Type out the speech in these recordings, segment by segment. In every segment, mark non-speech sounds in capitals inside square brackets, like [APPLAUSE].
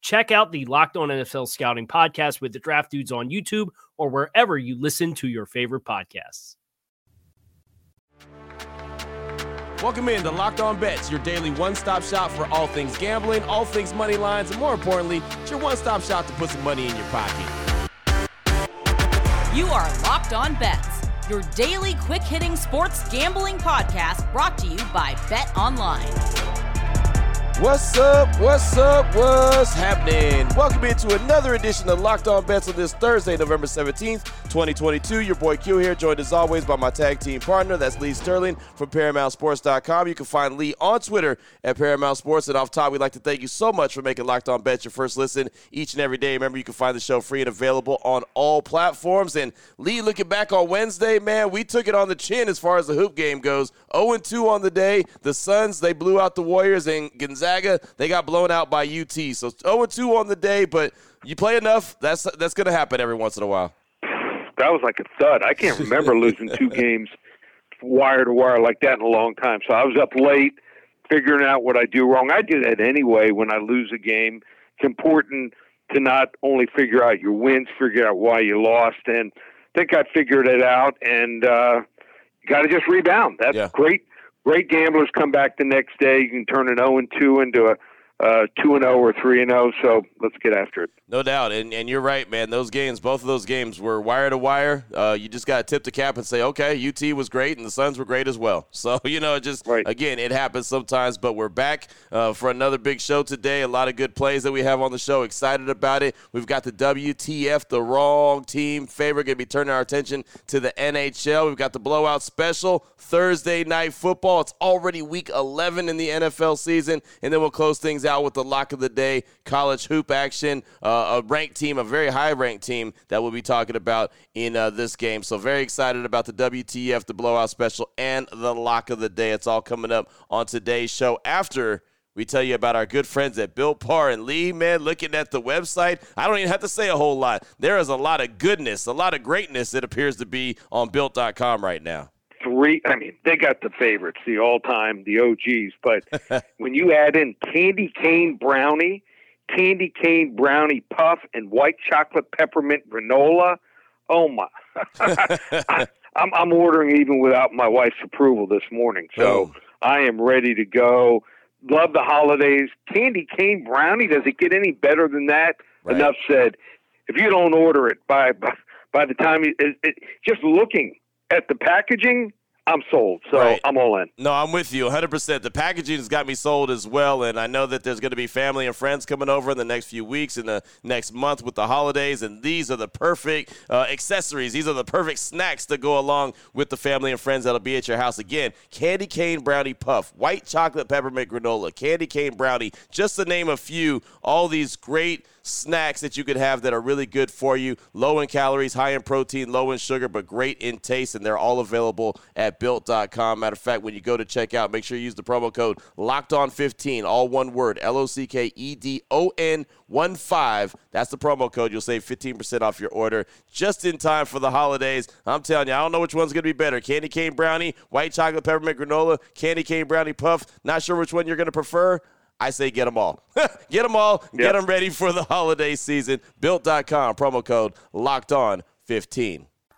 Check out the Locked On NFL Scouting podcast with the Draft Dudes on YouTube or wherever you listen to your favorite podcasts. Welcome in to Locked On Bets, your daily one stop shop for all things gambling, all things money lines, and more importantly, it's your one stop shop to put some money in your pocket. You are Locked On Bets, your daily quick hitting sports gambling podcast brought to you by Bet Online. What's up? What's up? What's happening? Welcome into another edition of Locked On Bets on this Thursday, November 17th, 2022. Your boy Q here, joined as always by my tag team partner. That's Lee Sterling from ParamountSports.com. You can find Lee on Twitter at Paramount Sports. And off top, we'd like to thank you so much for making Locked On Bets your first listen each and every day. Remember, you can find the show free and available on all platforms. And Lee, looking back on Wednesday, man, we took it on the chin as far as the hoop game goes. 0 2 on the day. The Suns, they blew out the Warriors, and Gonzaga Gonzaga, they got blown out by UT. So 0-2 on the day, but you play enough, that's that's going to happen every once in a while. That was like a thud. I can't remember [LAUGHS] losing two games wire to wire like that in a long time. So I was up late figuring out what I do wrong. I do that anyway when I lose a game. It's important to not only figure out your wins, figure out why you lost. And I think I figured it out and uh, got to just rebound. That's yeah. great great gamblers come back the next day. You can turn an 0 and 2 into a two and zero or three and zero. So let's get after it. No doubt, and and you're right, man. Those games, both of those games, were wire to wire. Uh, you just got to tip the cap and say, okay, UT was great, and the Suns were great as well. [LAUGHS] So you know, just right. again, it happens sometimes. But we're back uh, for another big show today. A lot of good plays that we have on the show. Excited about it. We've got the WTF, the wrong team favorite. Going to be turning our attention to the NHL. We've got the blowout special Thursday night football. It's already week 11 in the NFL season, and then we'll close things out out with the lock of the day, college hoop action, uh, a ranked team, a very high ranked team that we'll be talking about in uh, this game. So very excited about the WTF, the blowout special, and the lock of the day. It's all coming up on today's show after we tell you about our good friends at Built Bar and Lee. Man, looking at the website, I don't even have to say a whole lot. There is a lot of goodness, a lot of greatness that appears to be on Built.com right now three. I mean, they got the favorites, the all-time, the OGs. But [LAUGHS] when you add in candy cane brownie, candy cane brownie puff, and white chocolate peppermint granola, oh my! [LAUGHS] I, I'm I'm ordering even without my wife's approval this morning. So oh. I am ready to go. Love the holidays. Candy cane brownie. Does it get any better than that? Right. Enough said. If you don't order it by by, by the time you, it, it, just looking at the packaging, I'm sold. So right. I'm all in. No, I'm with you 100%. The packaging has got me sold as well. And I know that there's going to be family and friends coming over in the next few weeks, in the next month with the holidays. And these are the perfect uh, accessories. These are the perfect snacks to go along with the family and friends that'll be at your house. Again, candy cane brownie puff, white chocolate peppermint granola, candy cane brownie, just to name a few. All these great snacks that you could have that are really good for you, low in calories, high in protein, low in sugar, but great in taste, and they're all available at built.com. Matter of fact, when you go to checkout, make sure you use the promo code locked on 15, all one word, L O C K E D O N 1 5. That's the promo code. You'll save 15% off your order just in time for the holidays. I'm telling you, I don't know which one's going to be better candy cane brownie, white chocolate peppermint granola, candy cane brownie puff. Not sure which one you're going to prefer. I say get them [LAUGHS] all. get them all. Yep. Get them ready for the holiday season. Built.com, promo code locked on 15.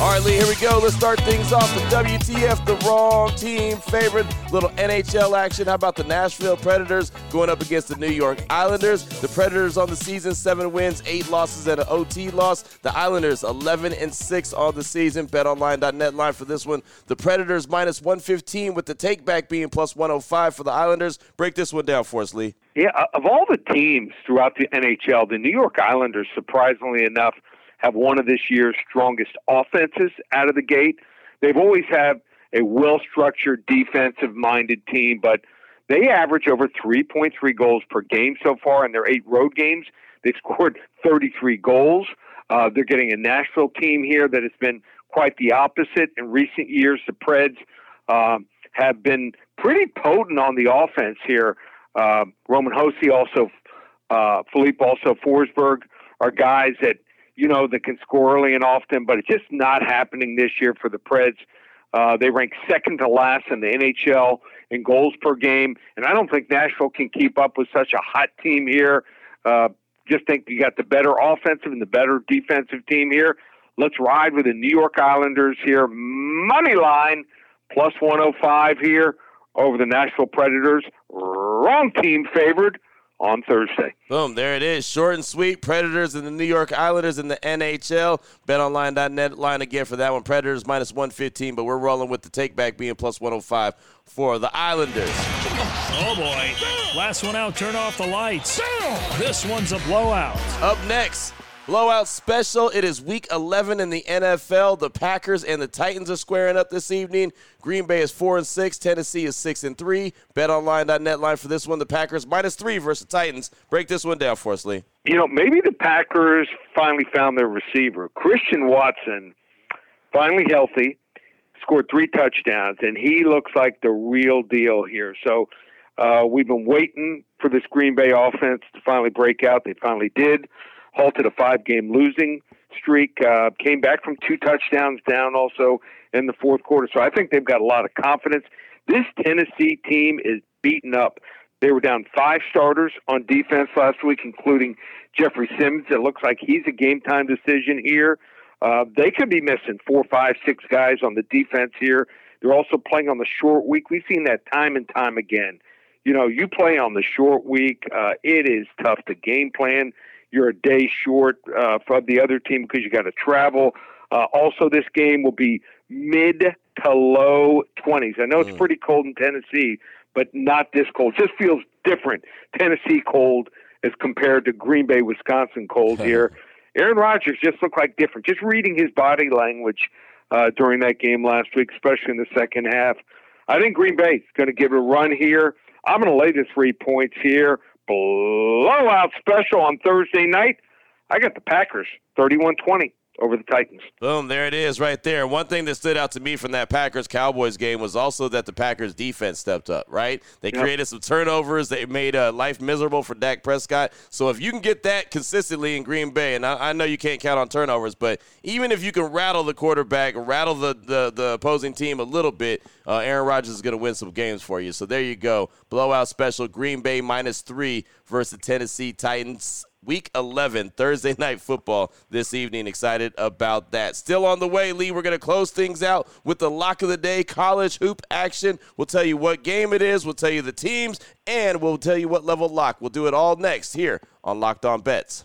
All right, Lee, here we go. Let's start things off with WTF, the wrong team favorite. Little NHL action. How about the Nashville Predators going up against the New York Islanders? The Predators on the season, seven wins, eight losses, and an OT loss. The Islanders, 11 and 6 on the season. BetOnline.net line for this one. The Predators minus 115 with the takeback being plus 105 for the Islanders. Break this one down for us, Lee. Yeah, uh, of all the teams throughout the NHL, the New York Islanders, surprisingly enough, have one of this year's strongest offenses out of the gate. They've always had a well structured defensive minded team, but they average over 3.3 goals per game so far in their eight road games. They've scored 33 goals. Uh, they're getting a Nashville team here that has been quite the opposite in recent years. The Preds um, have been pretty potent on the offense here. Uh, Roman Josi, also uh, Filip, also Forsberg are guys that you know, that can score early and often, but it's just not happening this year for the Preds. Uh, they rank second to last in the NHL in goals per game, and I don't think Nashville can keep up with such a hot team here. Uh, just think you got the better offensive and the better defensive team here. Let's ride with the New York Islanders here. Money line plus 105 here over the Nashville Predators. Wrong team favored on Thursday. Boom, there it is. Short and sweet. Predators and the New York Islanders in the NHL. BetOnline.net line again for that one. Predators minus 115, but we're rolling with the takeback being plus 105 for the Islanders. Oh, boy. Last one out. Turn off the lights. This one's a blowout. Up next, Blowout special. It is week 11 in the NFL. The Packers and the Titans are squaring up this evening. Green Bay is 4 and 6. Tennessee is 6 and 3. BetOnline.net line for this one. The Packers minus 3 versus Titans. Break this one down for us, Lee. You know, maybe the Packers finally found their receiver. Christian Watson, finally healthy, scored three touchdowns, and he looks like the real deal here. So uh, we've been waiting for this Green Bay offense to finally break out. They finally did halted a five game losing streak, uh, came back from two touchdowns down also in the fourth quarter. So I think they've got a lot of confidence. This Tennessee team is beaten up. They were down five starters on defense last week, including Jeffrey Simmons. It looks like he's a game time decision here. Uh, they could be missing four, five, six guys on the defense here. They're also playing on the short week. We've seen that time and time again. You know, you play on the short week, uh, it is tough to game plan. You're a day short uh, from the other team because you got to travel. Uh, also, this game will be mid to low 20s. I know it's mm. pretty cold in Tennessee, but not this cold. It just feels different. Tennessee cold as compared to Green Bay, Wisconsin cold [LAUGHS] here. Aaron Rodgers just looked like different. Just reading his body language uh, during that game last week, especially in the second half. I think Green Bay is going to give it a run here. I'm going to lay the three points here blowout special on Thursday night. I got the Packers 31 20 over the Titans. Boom, there it is right there. One thing that stood out to me from that Packers Cowboys game was also that the Packers defense stepped up, right? They yep. created some turnovers. They made uh, life miserable for Dak Prescott. So if you can get that consistently in Green Bay, and I, I, know you can't count on turnovers, but even if you can rattle the quarterback, rattle the, the, the opposing team a little bit, uh, Aaron Rodgers is going to win some games for you. So there you go. Blowout special, Green Bay minus three versus the Tennessee Titans Week 11, Thursday [LAUGHS] night football this evening. Excited about that. Still on the way, Lee. We're going to close things out with the lock of the day college hoop action. We'll tell you what game it is, we'll tell you the teams, and we'll tell you what level lock. We'll do it all next here on Locked On Bets.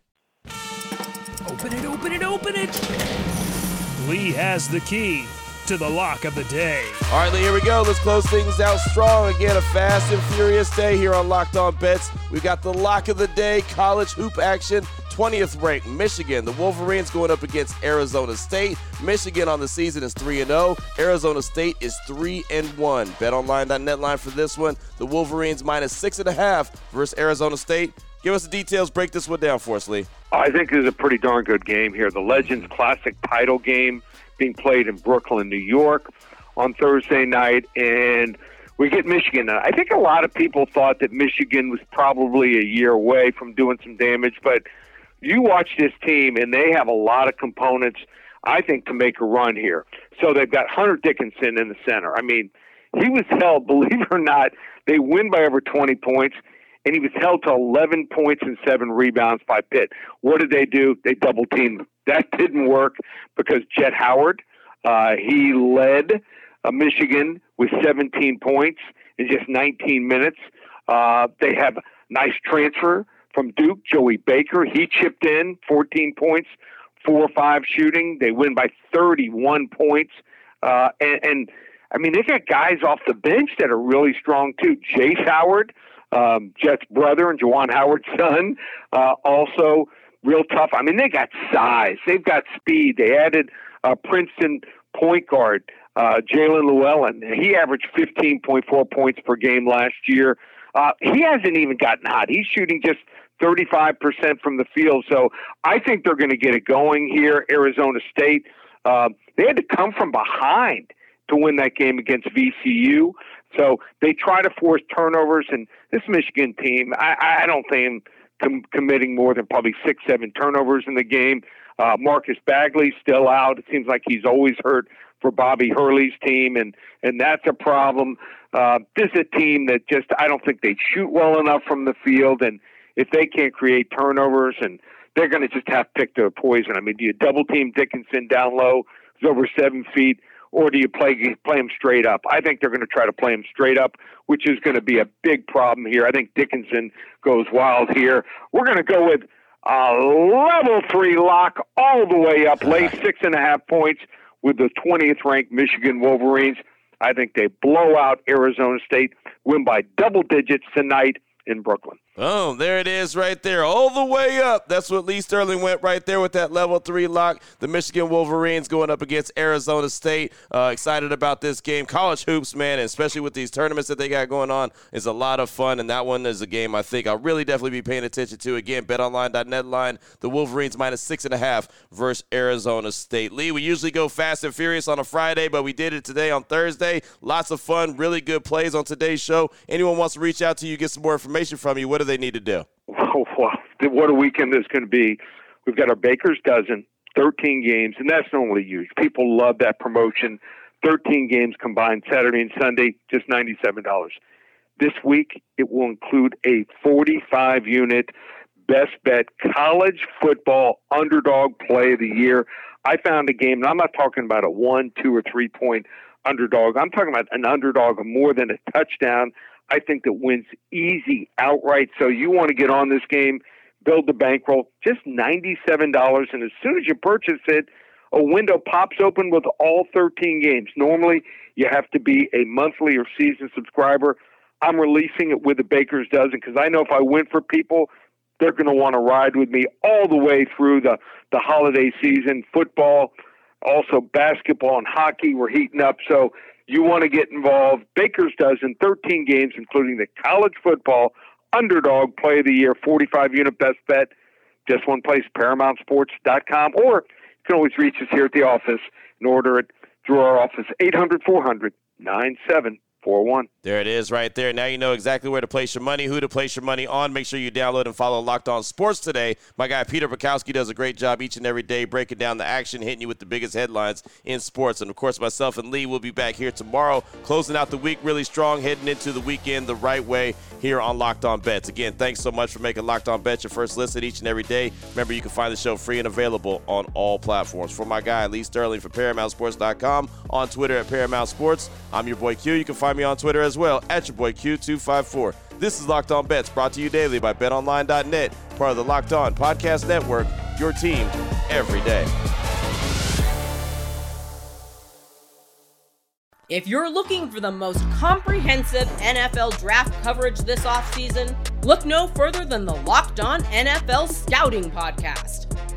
Open it, open it, open it. Lee has the key to the lock of the day. All right, Lee, here we go. Let's close things out strong. Again, a fast and furious day here on Locked On Bets. We got the lock of the day, college hoop action. 20th ranked Michigan. The Wolverines going up against Arizona State. Michigan on the season is 3 0. Arizona State is 3 and 1. BetOnline.net line for this one. The Wolverines minus 6.5 versus Arizona State. Give us the details. Break this one down for us, Lee. I think this is a pretty darn good game here. The Legends Classic title game being played in Brooklyn, New York on Thursday night. And we get Michigan. Now, I think a lot of people thought that Michigan was probably a year away from doing some damage, but you watch this team, and they have a lot of components, I think, to make a run here. So they've got Hunter Dickinson in the center. I mean, he was held, [LAUGHS] believe it or not, they win by over 20 points and he was held to 11 points and seven rebounds by Pitt. What did they do? They double teamed. That didn't work because Jett Howard, uh, he led uh, Michigan with 17 points in just 19 minutes. Uh, they have nice transfer from Duke, Joey Baker. He chipped in 14 points, four or five shooting. They win by 31 points. Uh, and, and I mean, they got guys off the bench that are really strong too. Jace Howard, um, Jett's brother and Juwan Howard's [LAUGHS] son, uh, also real tough. I mean, they got size, they've got speed. They added uh, Princeton point guard uh, Jaelin Llewellyn. He averaged 15.4 points per game last year. Uh, he hasn't even gotten hot. He's shooting just 35% from the field. So I think they're going to get it going here. Arizona State, uh, they had to come from behind to win that game against VCU. So they try to force turnovers, and this Michigan team, I, I don't think com- committing more than probably six, seven turnovers in the game. Uh, Marcus Bagley still out. It seems like he's always hurt for Bobby Hurley's team, and and that's a problem. Uh, this is a team that just I don't think they shoot well enough from the field, and if they can't create turnovers, and they're going to just have to pick their poison. I mean, do you double team Dickinson down low? He's over seven feet or do you play play him straight up? I think they're going to try to play him straight up, which is going to be a big problem here. I think Dickinson goes wild here. We're going to go with a level three lock all the way up, lay [LAUGHS] six and a half points with the 20th ranked Michigan Wolverines. I think they blow out Arizona State, win by double digits tonight in Brooklyn. Oh, there it is right there, all the way up. That's what Lee Sterling went right there with that level three lock. The Michigan Wolverines going up against Arizona State. Uh, excited about this game. College hoops, man, especially with these tournaments that they got going on, is a lot of fun. And that one is a game I think I'll really definitely be paying attention to. Again, betonline.net line, the Wolverines minus six and a half versus Arizona State. Lee, we usually go fast and furious on a Friday, but we did it today on Thursday. Lots of fun, really good plays on today's show. Anyone wants to reach out to you, get some more information from you, what do they need to do? [LAUGHS] Oh, what a weekend this is going to be. We've got our Baker's Dozen, 13 games, and that's normally huge. People love that promotion. 13 games combined Saturday and Sunday, just $97. This week, it will include a 45 unit best bet college football underdog play of the year. I found a game, and I'm not talking about a one, two, or three point underdog. I'm talking about an underdog of more than a touchdown. I think that wins easy outright. So you want to get on this game, build the bankroll, just $97. And as soon as you purchase it, a window pops open with all 13 games. Normally, you have to be a monthly or season subscriber. I'm releasing it with the Baker's Dozen because I know if I win for people, they're going to want to ride with me all the way through the, the holiday season. Football, also basketball and hockey, we're heating up. So you want to get involved. Baker's Dozen 13 games, including the college football underdog play of the year, 45 unit best bet. just one place, ParamountSports.com, or you can always reach us here at the office and order it through our office, 800 400 9741. There it is right there. Now you know exactly where to place your money, who to place your money on. Make sure you download and follow Locked On Sports today. My guy Peter Bukowski does a great job each and every day breaking down the action, hitting you with the biggest headlines in sports. And of course, myself and Lee will be back here tomorrow, closing out the week really strong, heading into the weekend the right way here on Locked On Bets. Again, thanks so much for making Locked On Bets your first listen each and every day. Remember, you can find the show free and available on all platforms. For my guy Lee Sterling for ParamountSports.com, on Twitter at Paramount Sports, I'm your boy Q. You can find me on Twitter as well at your boy Q254. This is Locked On Bets, brought to you daily by BetOnline.net, part of the Locked On Podcast Network. Your team every day. If you're looking for the most comprehensive NFL draft coverage this offseason, look no further than the Locked On NFL Scouting Podcast.